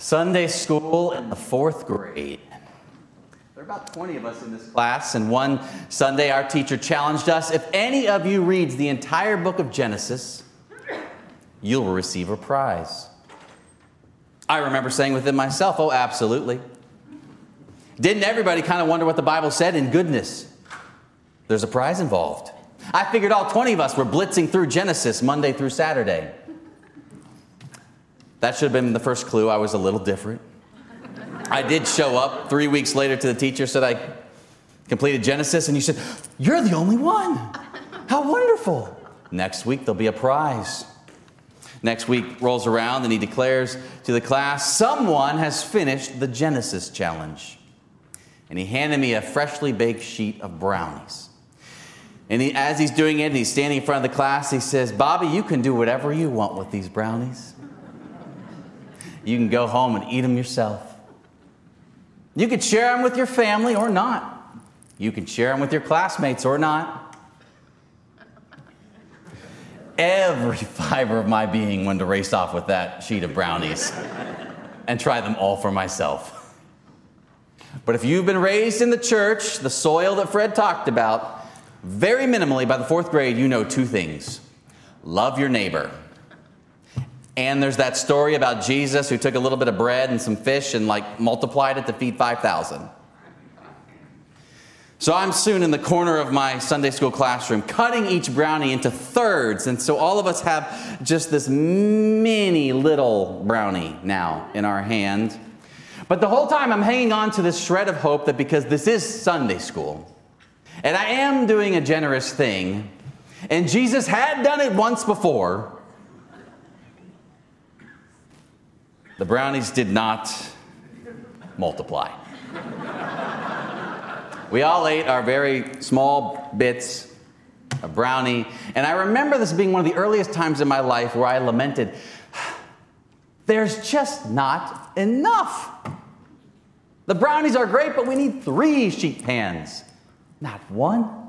Sunday school in the fourth grade. There are about 20 of us in this class, and one Sunday our teacher challenged us if any of you reads the entire book of Genesis, you'll receive a prize. I remember saying within myself, oh, absolutely. Didn't everybody kind of wonder what the Bible said? In goodness, there's a prize involved. I figured all 20 of us were blitzing through Genesis Monday through Saturday. That should have been the first clue. I was a little different. I did show up three weeks later to the teacher, said I completed Genesis, and you said, You're the only one. How wonderful. Next week, there'll be a prize. Next week rolls around, and he declares to the class, Someone has finished the Genesis challenge. And he handed me a freshly baked sheet of brownies. And he, as he's doing it, and he's standing in front of the class, he says, Bobby, you can do whatever you want with these brownies. You can go home and eat them yourself. You could share them with your family or not. You can share them with your classmates or not. Every fiber of my being wanted to race off with that sheet of brownies and try them all for myself. But if you've been raised in the church, the soil that Fred talked about, very minimally by the fourth grade, you know two things love your neighbor and there's that story about Jesus who took a little bit of bread and some fish and like multiplied it to feed 5,000. So I'm soon in the corner of my Sunday school classroom, cutting each brownie into thirds. And so all of us have just this mini little brownie now in our hand. But the whole time I'm hanging on to this shred of hope that because this is Sunday school, and I am doing a generous thing, and Jesus had done it once before, The brownies did not multiply. we all ate our very small bits of brownie, and I remember this being one of the earliest times in my life where I lamented, there's just not enough. The brownies are great, but we need three sheet pans, not one.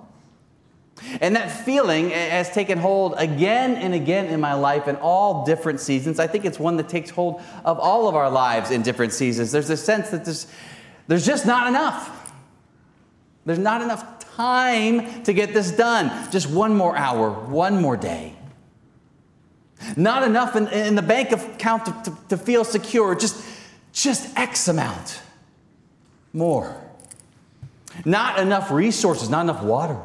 And that feeling has taken hold again and again in my life in all different seasons. I think it's one that takes hold of all of our lives in different seasons. There's a sense that there's, there's just not enough. There's not enough time to get this done. Just one more hour, one more day. Not enough in, in the bank account to, to, to feel secure, just, just X amount more. Not enough resources, not enough water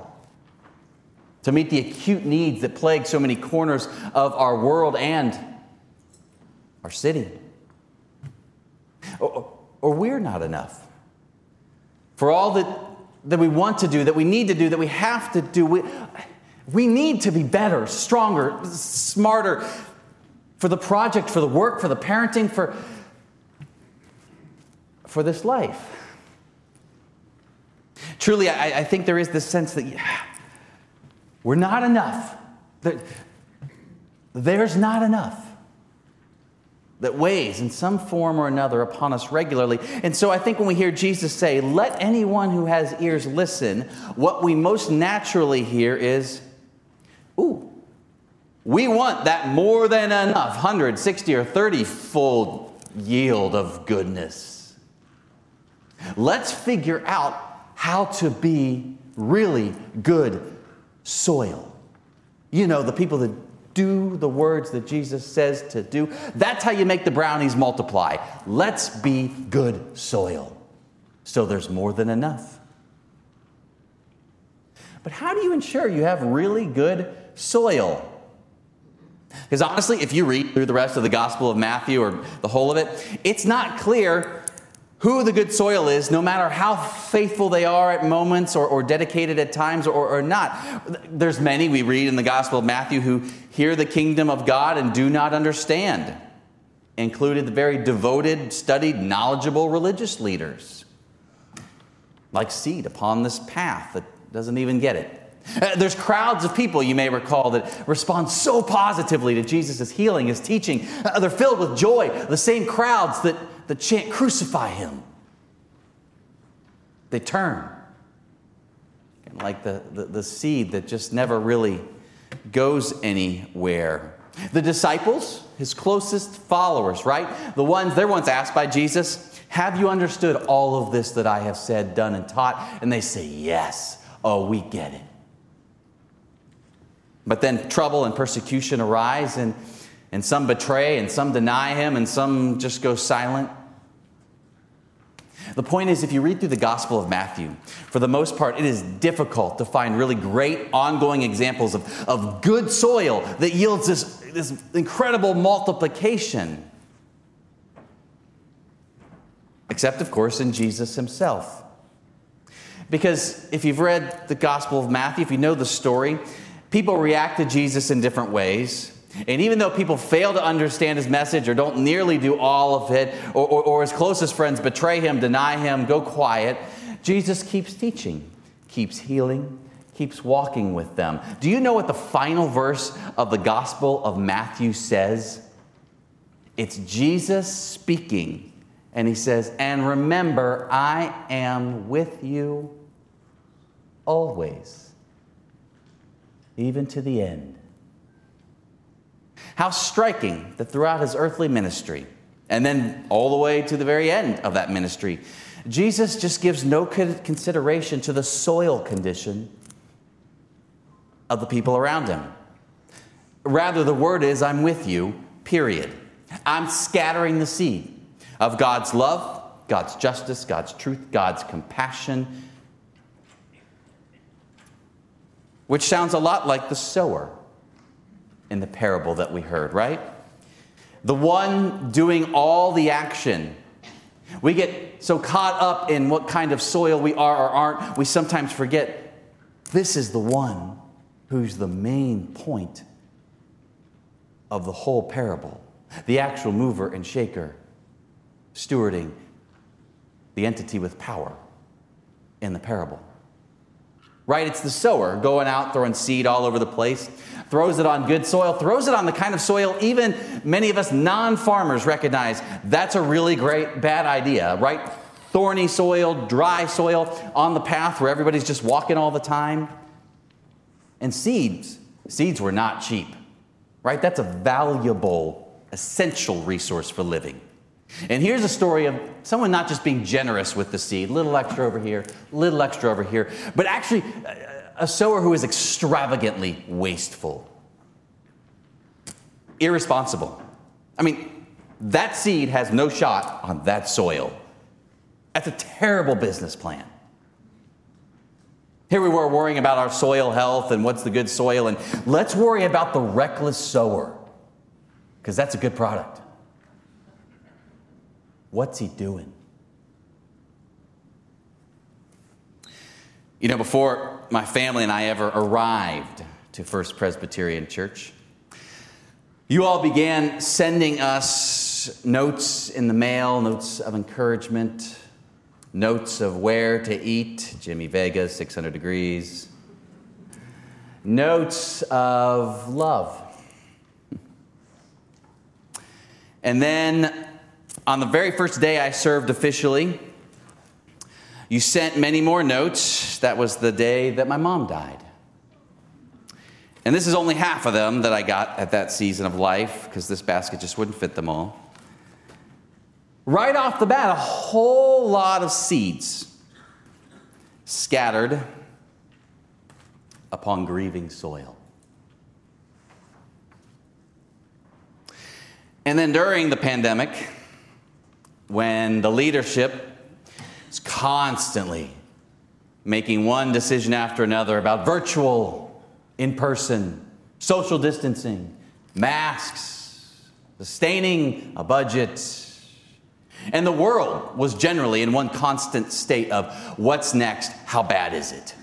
to meet the acute needs that plague so many corners of our world and our city. Or, or, we're not enough. For all that, that we want to do, that we need to do, that we have to do, we, we need to be better, stronger, smarter for the project, for the work, for the parenting, for, for this life. Truly, I, I think there is this sense that. Yeah, we're not enough. There's not enough that weighs in some form or another upon us regularly. And so I think when we hear Jesus say, Let anyone who has ears listen, what we most naturally hear is, Ooh, we want that more than enough 160 or 30 fold yield of goodness. Let's figure out how to be really good soil. You know, the people that do the words that Jesus says to do. That's how you make the brownies multiply. Let's be good soil. So there's more than enough. But how do you ensure you have really good soil? Because honestly, if you read through the rest of the Gospel of Matthew or the whole of it, it's not clear who the good soil is, no matter how faithful they are at moments or, or dedicated at times or, or, not. There's many we read in the Gospel of Matthew who hear the kingdom of God and do not understand, included the very devoted, studied, knowledgeable religious leaders, like seed upon this path that doesn't even get it. Uh, there's crowds of people, you may recall, that respond so positively to Jesus' healing, his teaching. Uh, they're filled with joy. The same crowds that the chant, crucify him. They turn. And Like the, the, the seed that just never really goes anywhere. The disciples, his closest followers, right? The ones, they're once asked by Jesus, Have you understood all of this that I have said, done, and taught? And they say, Yes. Oh, we get it. But then trouble and persecution arise, and, and some betray, and some deny him, and some just go silent. The point is, if you read through the Gospel of Matthew, for the most part, it is difficult to find really great ongoing examples of, of good soil that yields this, this incredible multiplication. Except, of course, in Jesus himself. Because if you've read the Gospel of Matthew, if you know the story, people react to Jesus in different ways. And even though people fail to understand his message or don't nearly do all of it, or, or, or, his closest friends betray him, deny him, go quiet, Jesus keeps teaching, keeps healing, keeps walking with them. Do you know what the final verse of the Gospel of Matthew says? It's Jesus speaking, and he says, And remember, I am with you always, even to the end. How striking that throughout his earthly ministry, and then all the way to the very end of that ministry, Jesus just gives no consideration to the soil condition of the people around him. Rather, the word is, I'm with you, period. I'm scattering the seed of God's love, God's justice, God's truth, God's compassion, which sounds a lot like the sower in the parable that we heard, right? The one doing all the action. We get so caught up in what kind of soil we are or aren't, we sometimes forget this is the one who's the main point of the whole parable the actual mover and shaker, stewarding the entity with power in the parable right? It's the sower going out, throwing seed all over the place, throws it on good soil, throws it on the kind of soil even many of us non farmers recognize that's a really great bad idea, right? Thorny soil, dry soil on the path where everybody's just walking all the time. And seeds, seeds were not cheap, right? That's a valuable, essential resource for living. And here's a story of someone not just being generous with the seed, little extra over here, little extra over here, but actually uh, a sower who is extravagantly wasteful, irresponsible. I mean, that seed has no shot on that soil. That's a terrible business plan. Here we were worrying about our soil health and what's the good soil, and let's worry about the reckless sower, because that's a good product. What's he doing? You know, before my family and I ever arrived to First Presbyterian Church, you all began sending us notes in the mail, notes of encouragement, notes of where to eat, Jimmy Vega, 600 degrees, notes of love. And then on the very first day I served officially, you sent many more notes. That was the day that my mom died. And this is only half of them that I got at that season of life because this basket just wouldn't fit them all. Right off the bat, a whole lot of seeds scattered upon grieving soil. And then during the pandemic, when the leadership is constantly making one decision after another about virtual, in person, social distancing, masks, sustaining a budget. And the world was generally in one constant state of what's next? How bad is it?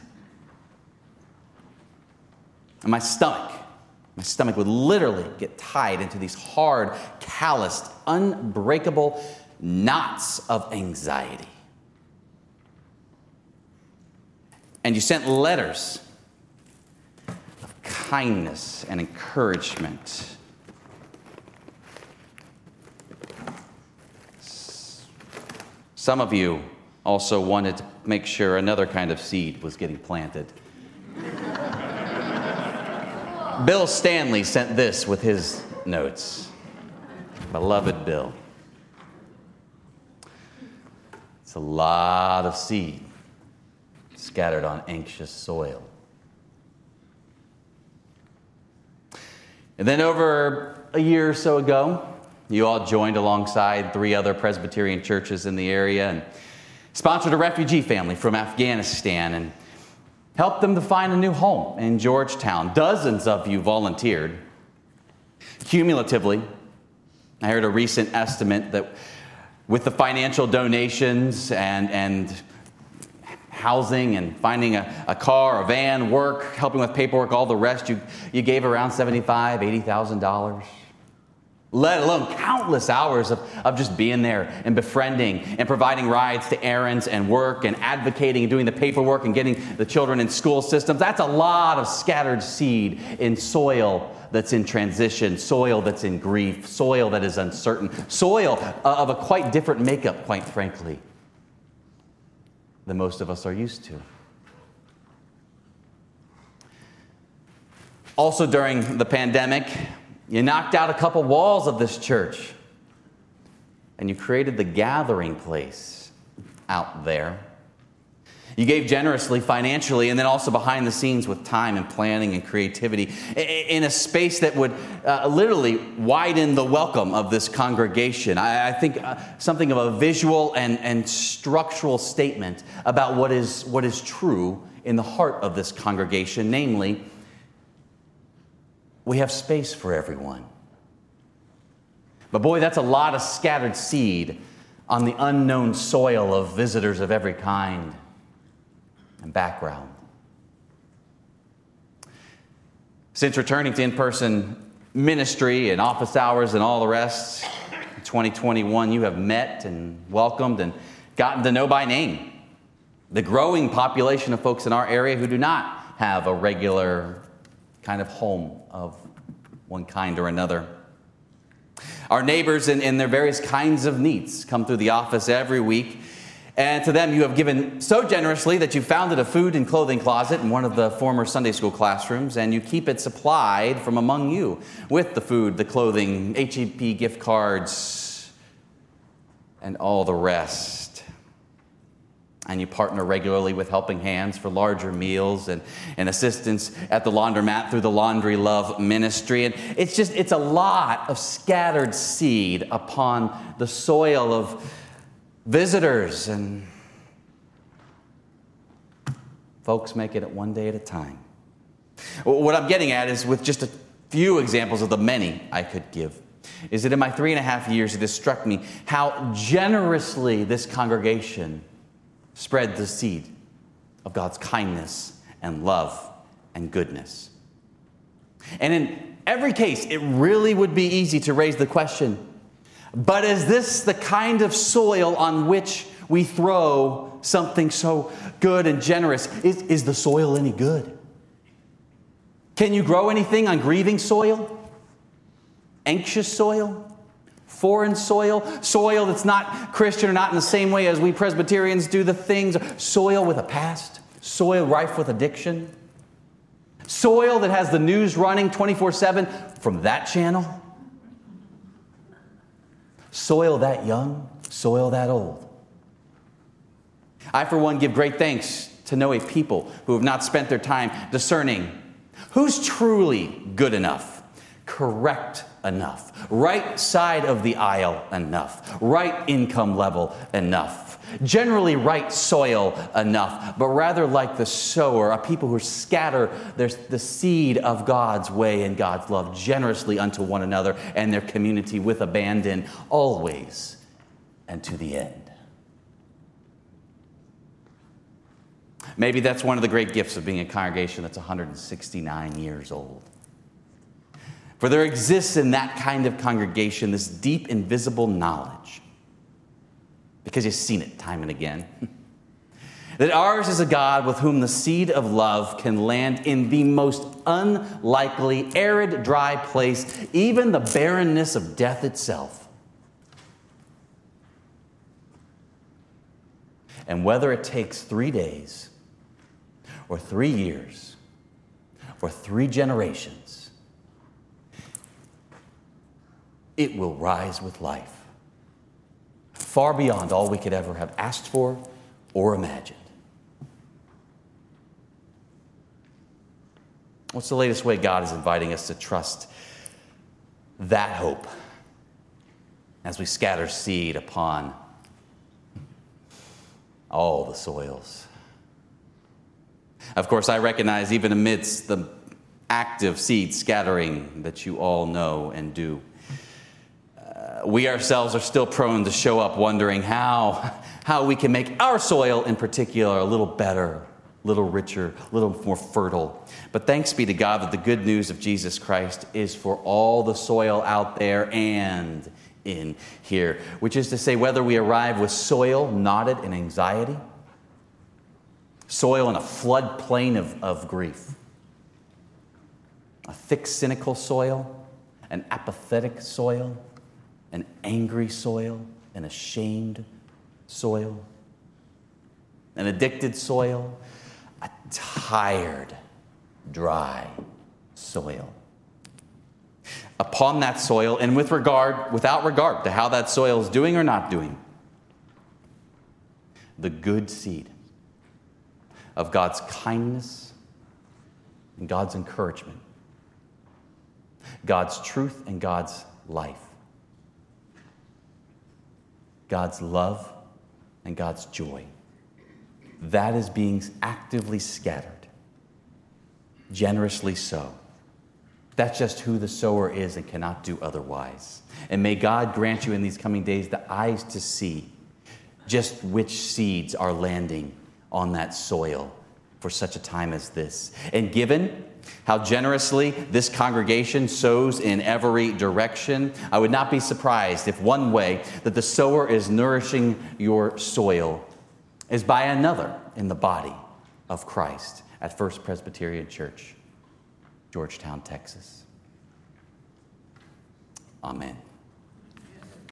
And my stomach, my stomach would literally get tied into these hard, calloused, unbreakable knots of anxiety. And you sent letters of kindness and encouragement. Some of you also wanted to make sure another kind of seed was getting planted. Bill Stanley sent this with his notes. beloved Bill. It's a lot of seed scattered on anxious soil. And then, over a year or so ago, you all joined alongside three other Presbyterian churches in the area and sponsored a refugee family from Afghanistan and helped them to find a new home in Georgetown. Dozens of you volunteered. Cumulatively, I heard a recent estimate that with the financial donations and, and housing and finding a, a car, a van, work, helping with paperwork, all the rest, you, you gave around $75,000, $80,000 let alone countless hours of, of just being there and befriending and providing rides to errands and work and advocating and doing the paperwork and getting the children in school systems. That's a lot of scattered seed in soil that's in transition, soil that's in grief, soil that is uncertain, soil of a quite different makeup, quite frankly, than most of us are used to. Also, during the pandemic, you knocked out a couple walls of this church and you created the gathering place out there. You gave generously financially and then also behind the scenes with time and planning and creativity in a space that would uh, literally widen the welcome of this congregation. I, I think uh, something of a visual and, and structural statement about what is, what is true in the heart of this congregation, namely, we have space for everyone. But boy, that's a lot of scattered seed on the unknown soil of visitors of every kind and background. Since returning to in person ministry and office hours and all the rest, 2021, you have met and welcomed and gotten to know by name the growing population of folks in our area who do not have a regular kind of home of one kind or another. Our neighbors in, in their various kinds of needs come through the office every week. And to them, you have given so generously that you founded a food and clothing closet in one of the former Sunday school classrooms, and you keep it supplied from among you with the food, the clothing, HEB gift cards, and all the rest and you partner regularly with Helping Hands for larger meals and, and assistance at the laundromat through the Laundry Love Ministry. And it's just, it's a lot of scattered seed upon the soil of visitors, and folks make it one day at a time. What I'm getting at is with just a few examples of the many I could give is that in my three and a half years, it has struck me how generously this congregation spread the seed of God's kindness and love and goodness. And in every case, it really would be easy to raise the question but is this the kind of soil on which we throw something so good and generous? Is, is the soil any good? Can you grow anything on grieving soil? Anxious soil? Foreign soil, soil that's not Christian or not in the same way as we Presbyterians do the things, soil with a past, soil rife with addiction, soil that has the news running 24 7 from that channel, soil that young, soil that old. I, for one, give great thanks to know a people who have not spent their time discerning who's truly good enough, correct enough, right side of the aisle enough, right income level enough, generally right soil enough, but rather like the sower, a people who scatter their, the seed of God's way and God's love generously unto one another and their community with abandon, always and to the end. Maybe that's one of the great gifts of being a congregation that's 169 years old. For there exists in that kind of congregation this deep, invisible knowledge, because you've seen it time and again, that ours is a God with whom the seed of love can land in the most unlikely, arid, dry place, even the barrenness of death itself. And whether it takes three days, or three years, or three generations, it will rise with life, far beyond all we could ever have asked for or imagined. What's the latest way God is inviting us to trust that hope as we scatter seed upon all the soils? Of course, I recognize even amidst the active seed scattering that you all know and do, we ourselves are still prone to show up wondering how, how we can make our soil in particular a little better, a little richer, a little more fertile. But thanks be to God that the good news of Jesus Christ is for all the soil out there and in here, which is to say, whether we arrive with soil knotted in anxiety, soil in a floodplain of, of grief, a thick, cynical soil, an apathetic soil, an angry soil, an ashamed soil, an addicted soil, a tired, dry soil. Upon that soil, and with regard, without regard to how that soil is doing or not doing, the good seed of God's kindness and God's encouragement, God's truth and God's life, God's love and God's joy. That is being actively scattered generously so. That's just who the sower is and cannot do otherwise. And may God grant you in these coming days the eyes to see just which seeds are landing on that soil for such a time as this. And given how generously this congregation sows in every direction, I would not be surprised if one way that the sower is nourishing your soil is by another in the body of Christ at First Presbyterian Church, Georgetown, Texas. Amen.